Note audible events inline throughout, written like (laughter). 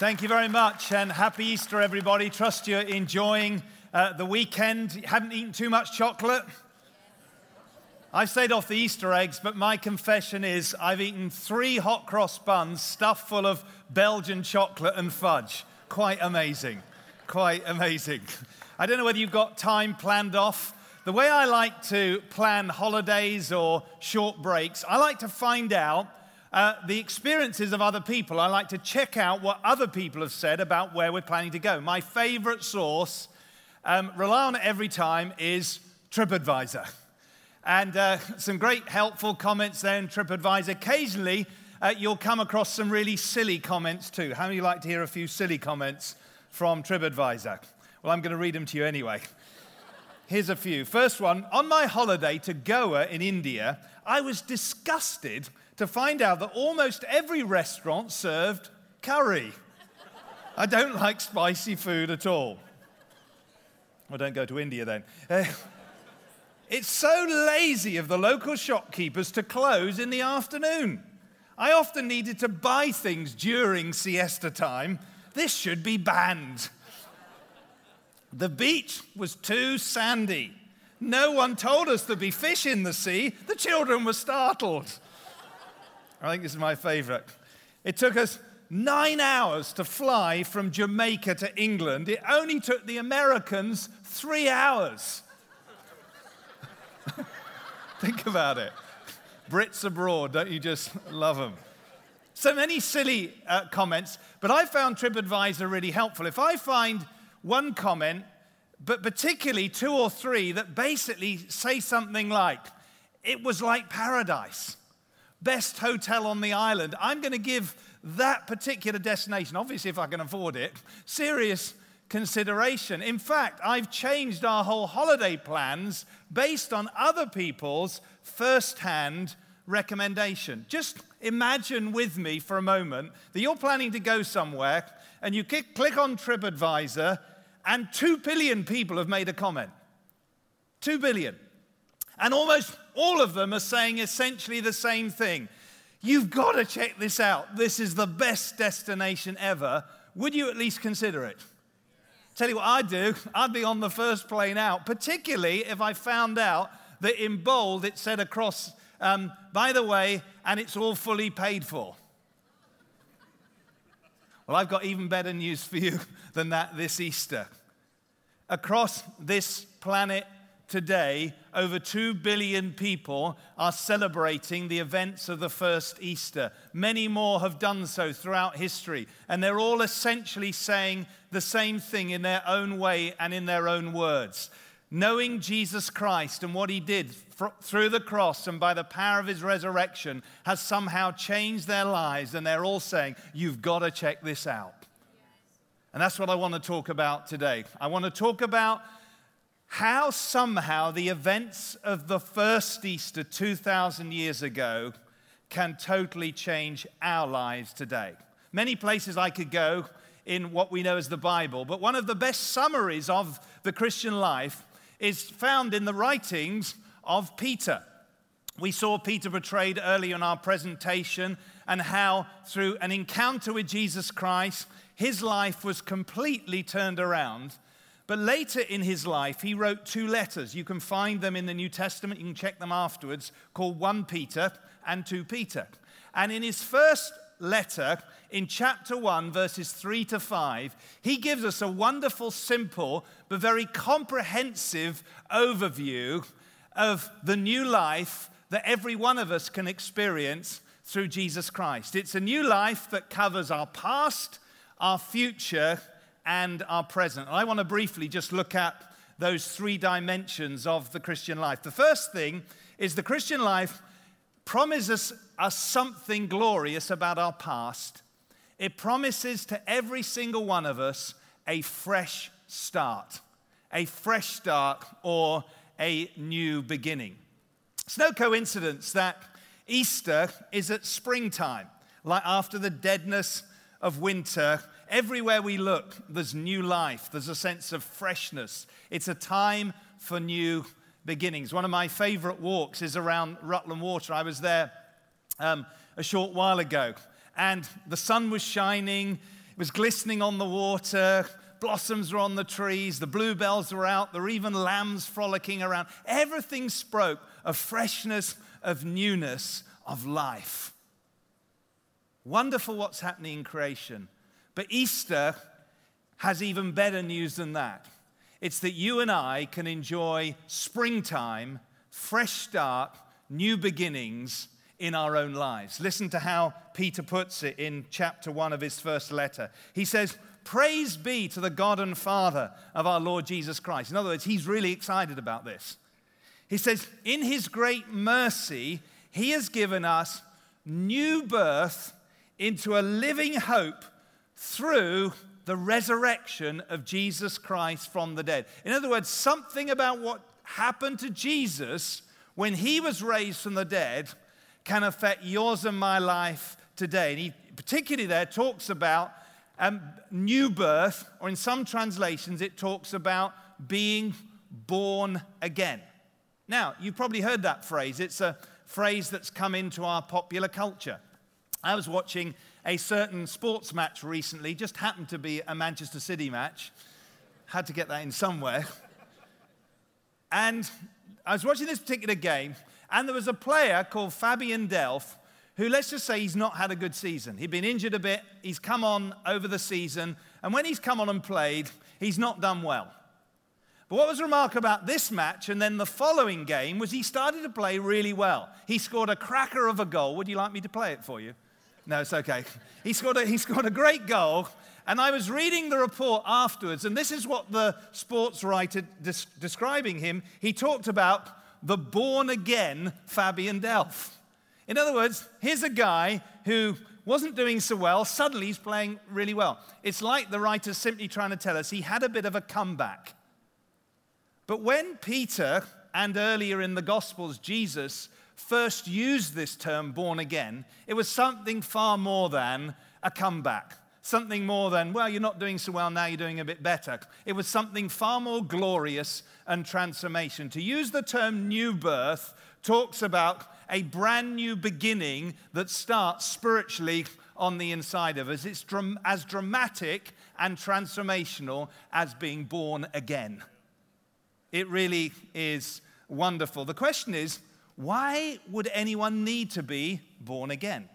Thank you very much, and happy Easter, everybody. Trust you're enjoying uh, the weekend. Haven't eaten too much chocolate. I've stayed off the Easter eggs, but my confession is I've eaten three hot cross buns stuffed full of Belgian chocolate and fudge. Quite amazing. Quite amazing. I don't know whether you've got time planned off. The way I like to plan holidays or short breaks, I like to find out uh, the experiences of other people. I like to check out what other people have said about where we're planning to go. My favorite source, um, rely on it every time, is TripAdvisor. And uh, some great helpful comments there in TripAdvisor. Occasionally, uh, you'll come across some really silly comments too. How many like to hear a few silly comments from TripAdvisor? Well, I'm going to read them to you anyway. Here's a few. First one On my holiday to Goa in India, I was disgusted to find out that almost every restaurant served curry. I don't like spicy food at all. Well, don't go to India then. Uh, it's so lazy of the local shopkeepers to close in the afternoon. I often needed to buy things during siesta time. This should be banned. The beach was too sandy. No one told us there'd be fish in the sea. The children were startled. I think this is my favorite. It took us nine hours to fly from Jamaica to England. It only took the Americans three hours. (laughs) Think about it. Brits abroad, don't you just love them? So many silly uh, comments, but I found TripAdvisor really helpful. If I find one comment, but particularly two or three that basically say something like, it was like paradise best hotel on the island. I'm going to give that particular destination, obviously, if I can afford it, serious consideration. In fact, I've changed our whole holiday plans based on other people's first hand recommendation. Just imagine with me for a moment that you're planning to go somewhere and you click on TripAdvisor and 2 billion people have made a comment. 2 billion. And almost all of them are saying essentially the same thing. You've got to check this out. This is the best destination ever. Would you at least consider it? Tell you what I'd do, I'd be on the first plane out, particularly if I found out that in bold it said across, um, by the way, and it's all fully paid for. Well, I've got even better news for you (laughs) than that this Easter. Across this planet today, over 2 billion people are celebrating the events of the first Easter. Many more have done so throughout history, and they're all essentially saying the same thing in their own way and in their own words. Knowing Jesus Christ and what he did through the cross and by the power of his resurrection has somehow changed their lives, and they're all saying, You've got to check this out. And that's what I want to talk about today. I want to talk about how somehow the events of the first Easter 2,000 years ago can totally change our lives today. Many places I could go in what we know as the Bible, but one of the best summaries of the Christian life is found in the writings of Peter. We saw Peter portrayed earlier in our presentation and how, through an encounter with Jesus Christ, his life was completely turned around but later in his life, he wrote two letters. You can find them in the New Testament, you can check them afterwards, called 1 Peter and 2 Peter. And in his first letter, in chapter 1, verses 3 to 5, he gives us a wonderful, simple, but very comprehensive overview of the new life that every one of us can experience through Jesus Christ. It's a new life that covers our past, our future, and our present. I want to briefly just look at those three dimensions of the Christian life. The first thing is the Christian life promises us something glorious about our past. It promises to every single one of us a fresh start, a fresh start or a new beginning. It's no coincidence that Easter is at springtime, like after the deadness of winter Everywhere we look, there's new life, there's a sense of freshness. It's a time for new beginnings. One of my favorite walks is around Rutland Water. I was there um, a short while ago, and the sun was shining. It was glistening on the water, blossoms were on the trees, the bluebells were out, there were even lambs frolicking around. Everything spoke of freshness, of newness, of life. Wonderful what's happening in creation. But Easter has even better news than that. It's that you and I can enjoy springtime, fresh start, new beginnings in our own lives. Listen to how Peter puts it in chapter 1 of his first letter. He says, Praise be to the God and Father of our Lord Jesus Christ. In other words, he's really excited about this. He says, In his great mercy, he has given us new birth into a living hope through the resurrection of Jesus Christ from the dead. In other words, something about what happened to Jesus when he was raised from the dead can affect yours and my life today. And he particularly there talks about um, new birth, or in some translations, it talks about being born again. Now, you've probably heard that phrase. It's a phrase that's come into our popular culture. I was watching a certain sports match recently, just happened to be a Manchester City match. Had to get that in somewhere. And I was watching this particular game, and there was a player called Fabian Delph who, let's just say, he's not had a good season. He'd been injured a bit, he's come on over the season, and when he's come on and played, he's not done well. But what was remarkable about this match and then the following game was he started to play really well. He scored a cracker of a goal. Would you like me to play it for you? No, it's okay. He scored a, he scored a great goal. And I was reading the report afterwards, and this is what the sports writer des- describing him. He talked about the born again Fabian Delph. In other words, here's a guy who wasn't doing so well, suddenly he's playing really well. It's like the writer's simply trying to tell us he had a bit of a comeback. But when Peter and earlier in the Gospels, Jesus first used this term born again, it was something far more than a comeback. Something more than, well, you're not doing so well, now you're doing a bit better. It was something far more glorious and transformation. To use the term new birth talks about a brand new beginning that starts spiritually on the inside of us. It's as dramatic and transformational as being born again. It really is wonderful. The question is why would anyone need to be born again?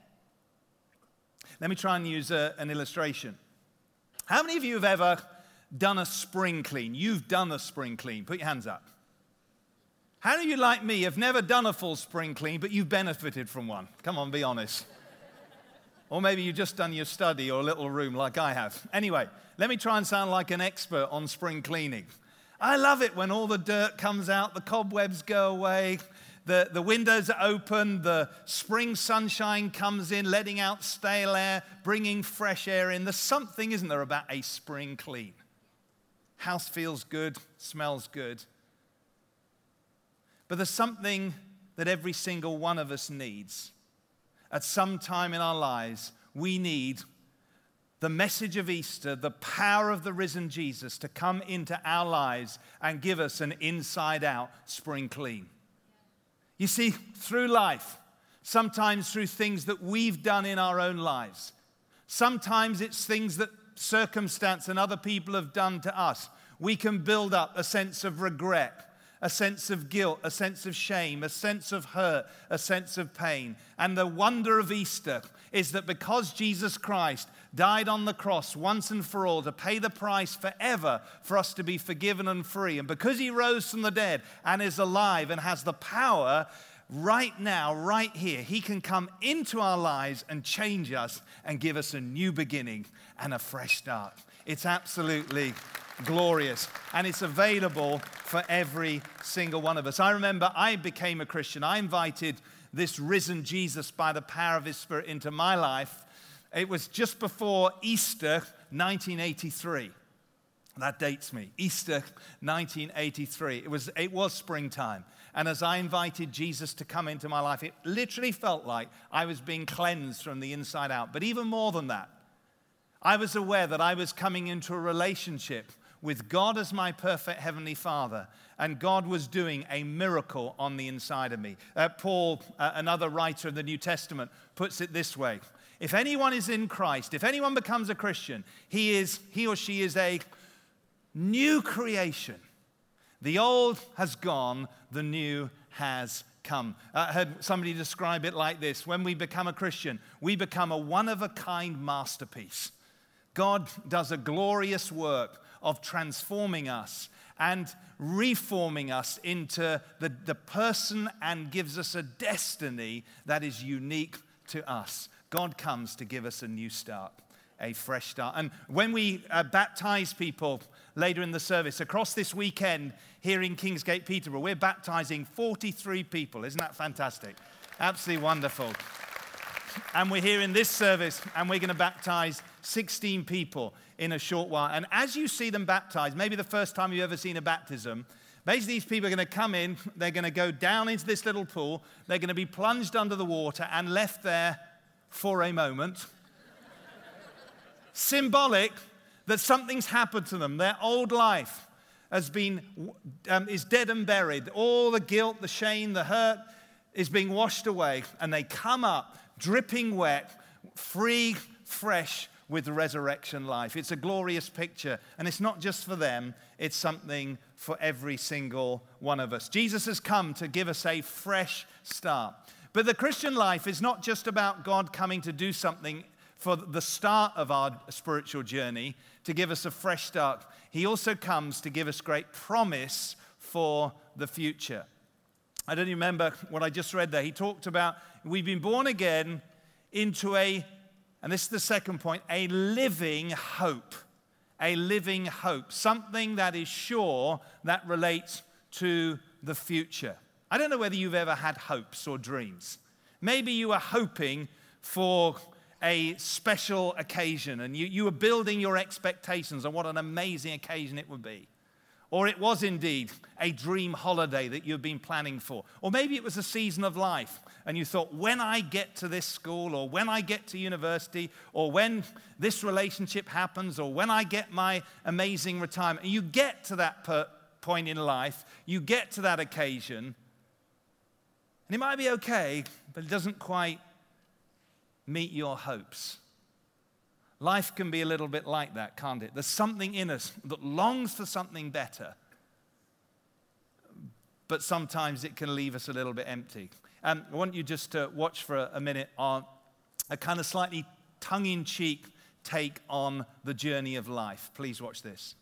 Let me try and use a, an illustration. How many of you have ever done a spring clean? You've done a spring clean. Put your hands up. How many of you, like me, have never done a full spring clean, but you've benefited from one? Come on, be honest. or maybe you've just done your study or a little room like I have. Anyway, let me try and sound like an expert on spring cleaning. I love it when all the dirt comes out, the cobwebs go away, the, the windows are open, the spring sunshine comes in, letting out stale air, bringing fresh air in. There's something, isn't there, about a spring clean? House feels good, smells good. But there's something that every single one of us needs. At some time in our lives, we need the message of Easter, the power of the risen Jesus to come into our lives and give us an inside out spring clean. You see, through life, sometimes through things that we've done in our own lives, sometimes it's things that circumstance and other people have done to us, we can build up a sense of regret a sense of guilt, a sense of shame, a sense of hurt, a sense of pain. And the wonder of Easter is that because Jesus Christ died on the cross once and for all to pay the price forever for us to be forgiven and free, and because he rose from the dead and is alive and has the power right now, right here, he can come into our lives and change us and give us a new beginning and a fresh start. It's absolutely glorious. And it's available for every single one of us. I remember I became a Christian. I invited this risen Jesus by the power of his Spirit into my life. It was just before Easter 1983. That dates me. Easter 1983. It was, it was springtime. And as I invited Jesus to come into my life, it literally felt like I was being cleansed from the inside out. But even more than that, I was aware that I was coming into a relationship with God as my perfect heavenly Father, and God was doing a miracle on the inside of me. Uh, Paul, uh, another writer of the New Testament, puts it this way If anyone is in Christ, if anyone becomes a Christian, he is he or she is a new creation. The old has gone, the new has come. Uh, I heard somebody describe it like this when we become a Christian, we become a one of a kind masterpiece. God does a glorious work of transforming us and reforming us into the, the person and gives us a destiny that is unique to us. God comes to give us a new start, a fresh start. And when we uh, baptize people later in the service, across this weekend here in Kingsgate, Peterborough, we're baptizing 43 people. Isn't that fantastic? Absolutely wonderful. And we're here in this service, and we're going to baptize 16 people in a short while. And as you see them baptized, maybe the first time you've ever seen a baptism, basically these people are going to come in, they're going to go down into this little pool, they're going to be plunged under the water and left there for a moment. Symbolic that something's happened to them, their old life has been um, is dead and buried. All the guilt, the shame, the hurt is being washed away, and they come up dripping wet, free, fresh, with resurrection life. It's a glorious picture, and it's not just for them, it's something for every single one of us. Jesus has come to give us a fresh start. But the Christian life is not just about God coming to do something for the start of our spiritual journey, to give us a fresh start. He also comes to give us great promise for the future. I don't remember what I just read there. He talked about we've been born again into a and this is the second point a living hope. A living hope. Something that is sure that relates to the future. I don't know whether you've ever had hopes or dreams. Maybe you were hoping for a special occasion and you, you were building your expectations on what an amazing occasion it would be. Or it was indeed a dream holiday that you've been planning for. Or maybe it was a season of life and you thought, when I get to this school, or when I get to university, or when this relationship happens, or when I get my amazing retirement, and you get to that per- point in life, you get to that occasion, and it might be okay, but it doesn't quite meet your hopes. Life can be a little bit like that, can't it? There's something in us that longs for something better, but sometimes it can leave us a little bit empty. Um, I want you just to watch for a, minute on a kind of slightly tongue in cheek take on the journey of life. Please watch this.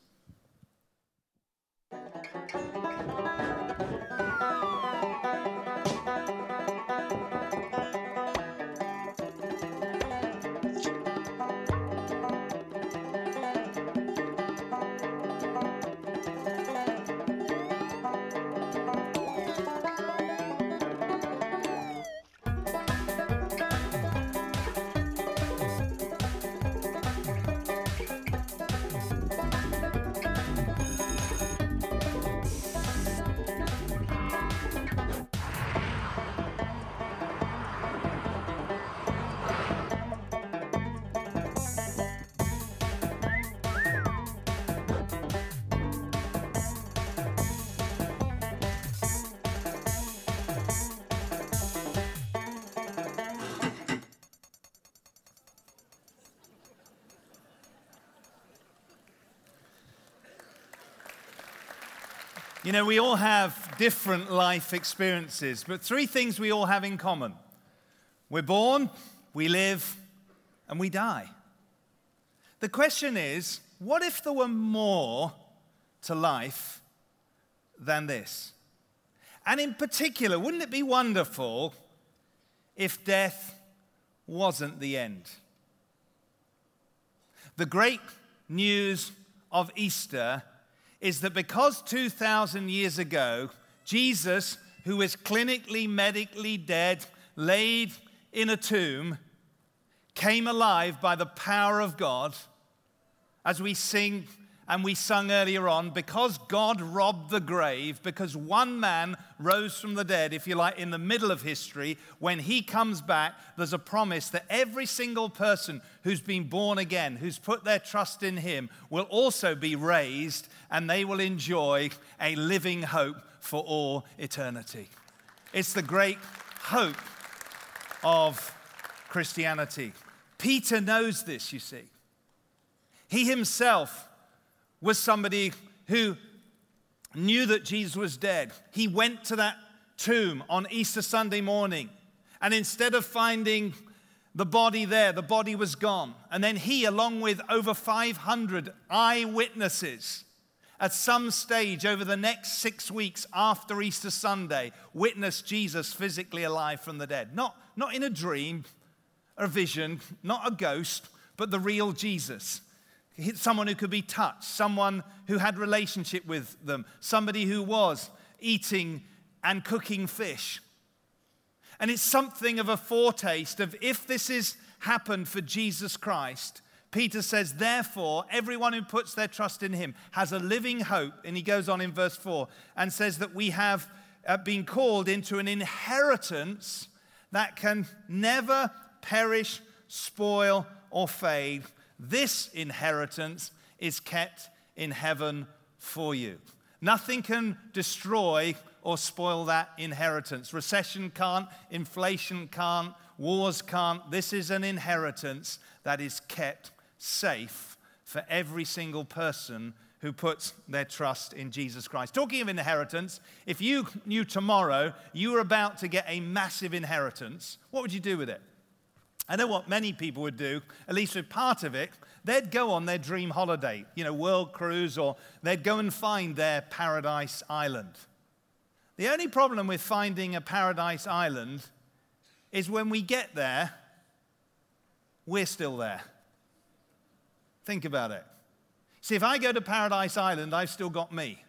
You know, we all have different life experiences, but three things we all have in common we're born, we live, and we die. The question is what if there were more to life than this? And in particular, wouldn't it be wonderful if death wasn't the end? The great news of Easter is that because 2,000 years ago, Jesus, who is clinically, medically dead, laid in a tomb, came alive by the power of God, as we sing and we sung earlier on, because God robbed the grave, because one man rose from the dead, if you like, in the middle of history, when he comes back, there's a promise that every single person who's been born again, who's put their trust in him, will also be raised and they will enjoy a living hope for all eternity. It's the great hope of Christianity. Peter knows this, you see. He himself was somebody who knew that Jesus was dead. He went to that tomb on Easter Sunday morning, and instead of finding the body there, the body was gone. And then he, along with over 500 eyewitnesses, at some stage over the next six weeks after Easter Sunday, witnessed Jesus physically alive from the dead. Not, not in a dream, a vision, not a ghost, but the real Jesus. Someone who could be touched, someone who had relationship with them, somebody who was eating and cooking fish. And it's something of a foretaste of if this has happened for Jesus Christ, Peter says, therefore, everyone who puts their trust in him has a living hope. And he goes on in verse 4 and says that we have uh, been called into an inheritance that can never perish, spoil, or fade. This inheritance is kept in heaven for you. Nothing can destroy or spoil that inheritance. Recession can't, inflation can't, wars can't. This is an inheritance that is kept safe for every single person who puts their trust in Jesus Christ. Talking of inheritance, if you knew tomorrow you were about to get a massive inheritance, what would you do with it? I know what many people would do, at least with part of it. They'd go on their dream holiday, you know, world cruise, or they'd go and find their paradise island. The only problem with finding a paradise island is when we get there, we're still there. Think about it. See, if I go to Paradise Island, I've still got me.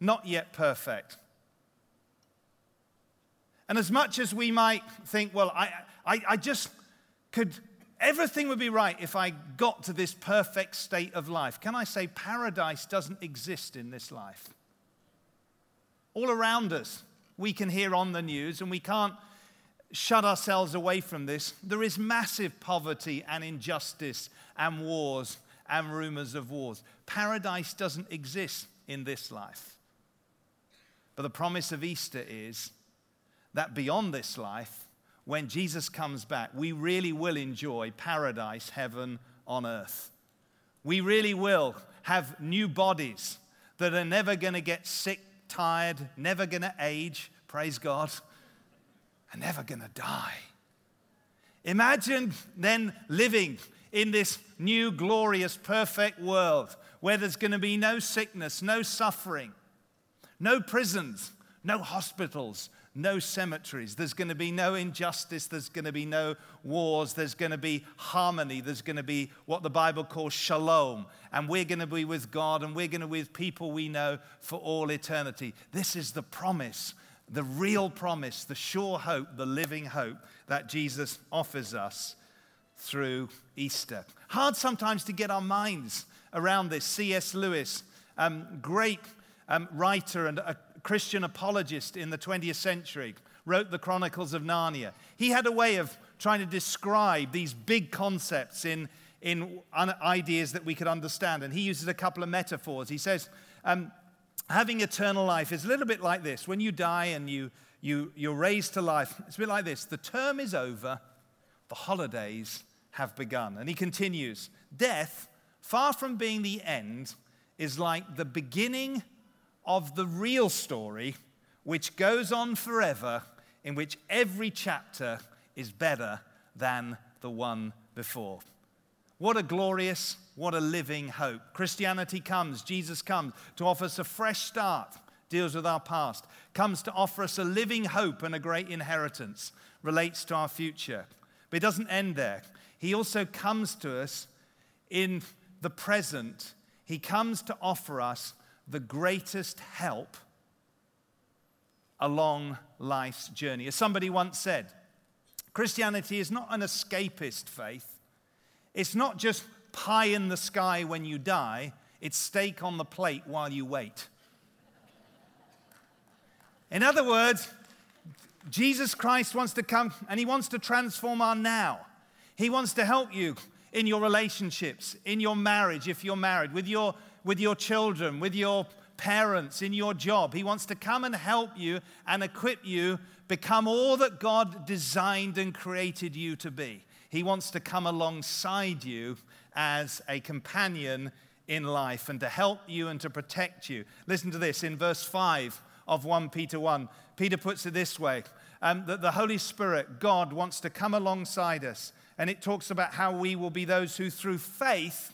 Not yet perfect. And as much as we might think, well, I, I, I just could, everything would be right if I got to this perfect state of life. Can I say paradise doesn't exist in this life? all around us. We can hear on the news, and we can't shut ourselves away from this. There is massive poverty and injustice and wars and rumors of wars. Paradise doesn't exist in this life. But the promise of Easter is that beyond this life, when Jesus comes back, we really will enjoy paradise, heaven on earth. We really will have new bodies that are never going to get sick tired, never going to age, praise God, and never going to die. Imagine then living in this new, glorious, perfect world where there's going to be no sickness, no suffering, no prisons, no hospitals, no cemeteries. There's going to be no injustice. There's going to be no wars. There's going to be harmony. There's going to be what the Bible calls shalom. And we're going to be with God and we're going to be with people we know for all eternity. This is the promise, the real promise, the sure hope, the living hope that Jesus offers us through Easter. Hard sometimes to get our minds around this. C.S. Lewis, um, great um, writer and a Christian apologist in the 20th century, wrote the Chronicles of Narnia. He had a way of trying to describe these big concepts in, in ideas that we could understand. And he uses a couple of metaphors. He says, um, having eternal life is a little bit like this. When you die and you, you, you're raised to life, it's a bit like this. The term is over, the holidays have begun. And he continues, death, far from being the end, is like the beginning of the real story, which goes on forever, in which every chapter is better than the one before. What a glorious, what a living hope. Christianity comes, Jesus comes to offer us a fresh start, deals with our past, comes to offer us a living hope and a great inheritance, relates to our future. But it doesn't end there. He also comes to us in the present. He comes to offer us the greatest help along life's journey. As somebody once said, Christianity is not an escapist faith. It's not just pie in the sky when you die, it's steak on the plate while you wait. In other words, Jesus Christ wants to come and he wants to transform our now. He wants to help you in your relationships, in your marriage, if you're married, with your with your children, with your parents, in your job. He wants to come and help you and equip you become all that God designed and created you to be. He wants to come alongside you as a companion in life and to help you and to protect you. Listen to this in verse 5 of 1 Peter 1. Peter puts it this way um, that the Holy Spirit, God, wants to come alongside us. And it talks about how we will be those who, through faith,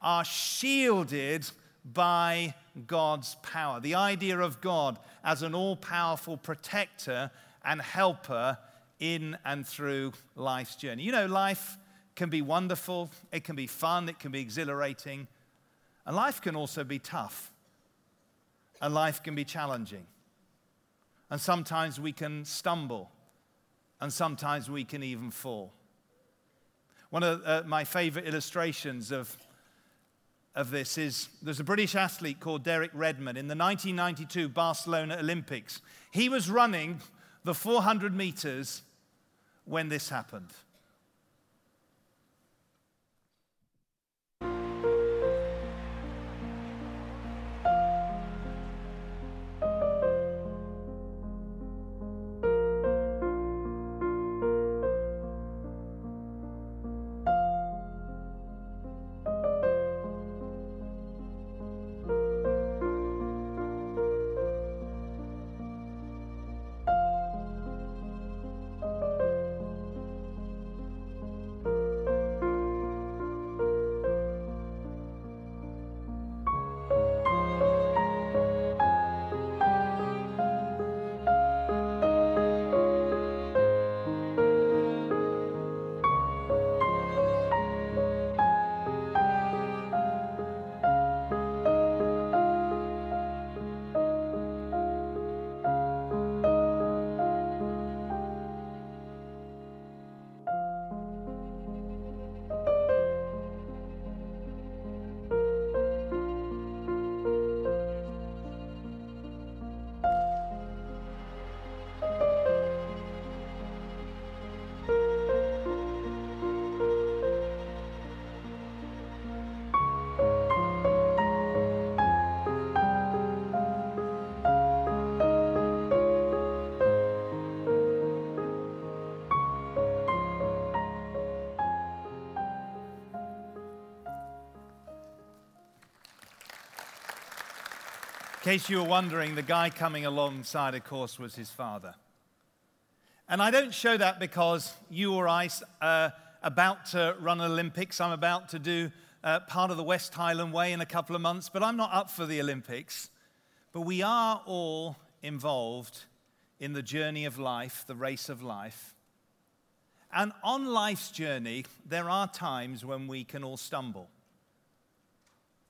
are shielded by God's power. The idea of God as an all powerful protector and helper in and through life's journey. You know, life can be wonderful, it can be fun, it can be exhilarating, and life can also be tough, and life can be challenging. And sometimes we can stumble, and sometimes we can even fall. One of uh, my favorite illustrations of, of this is there's a British athlete called Derek Redmond in the 1992 Barcelona Olympics. He was running the 400 meters when this happened. Case you were wondering, the guy coming alongside, of course, was his father. And I don't show that because you or I are about to run Olympics. I'm about to do uh, part of the West Highland Way in a couple of months, but I'm not up for the Olympics. But we are all involved in the journey of life, the race of life. And on life's journey, there are times when we can all stumble,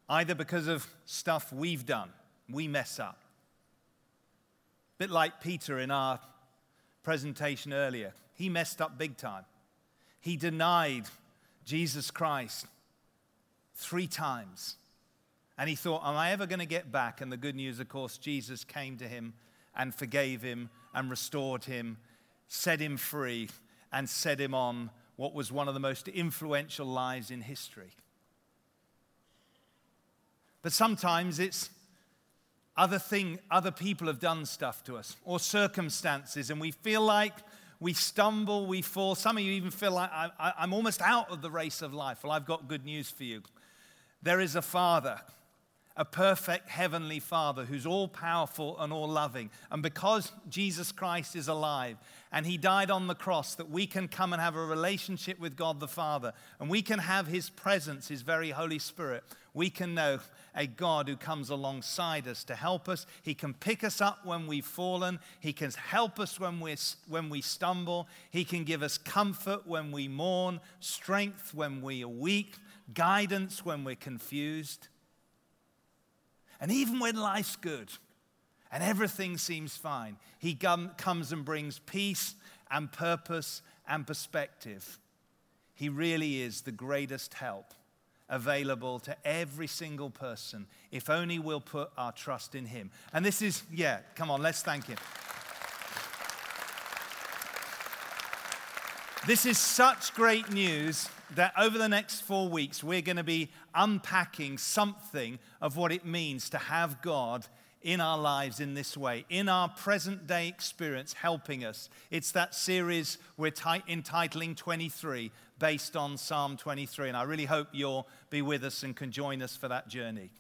either because of stuff we've done we mess up. A bit like Peter in our presentation earlier. He messed up big time. He denied Jesus Christ three times. And he thought, Am I ever going to get back? And the good news, of course, Jesus came to him and forgave him and restored him, set him free, and set him on what was one of the most influential lives in history. But sometimes it's other thing, other people have done stuff to us, or circumstances, and we feel like we stumble, we fall. Some of you even feel like I, am almost out of the race of life. Well, I've got good news for you. There is a Father, a perfect heavenly Father who's all powerful and all loving. And because Jesus Christ is alive and he died on the cross, that we can come and have a relationship with God the Father and we can have his presence, his very Holy Spirit, we can know a God who comes alongside us to help us. He can pick us up when we've fallen. He can help us when, we when we stumble. He can give us comfort when we mourn, strength when we are weak, guidance when we're confused. And even when life's good and everything seems fine, He comes and brings peace and purpose and perspective. He really is the greatest help available to every single person if only we'll put our trust in Him. And this is, yeah, come on, let's thank Him. This is such great news that over the next four weeks, we're going to be unpacking something of what it means to have God in our lives in this way, in our present day experience, helping us. It's that series we're t- entitling 23, based on Psalm 23. And I really hope you'll be with us and can join us for that journey.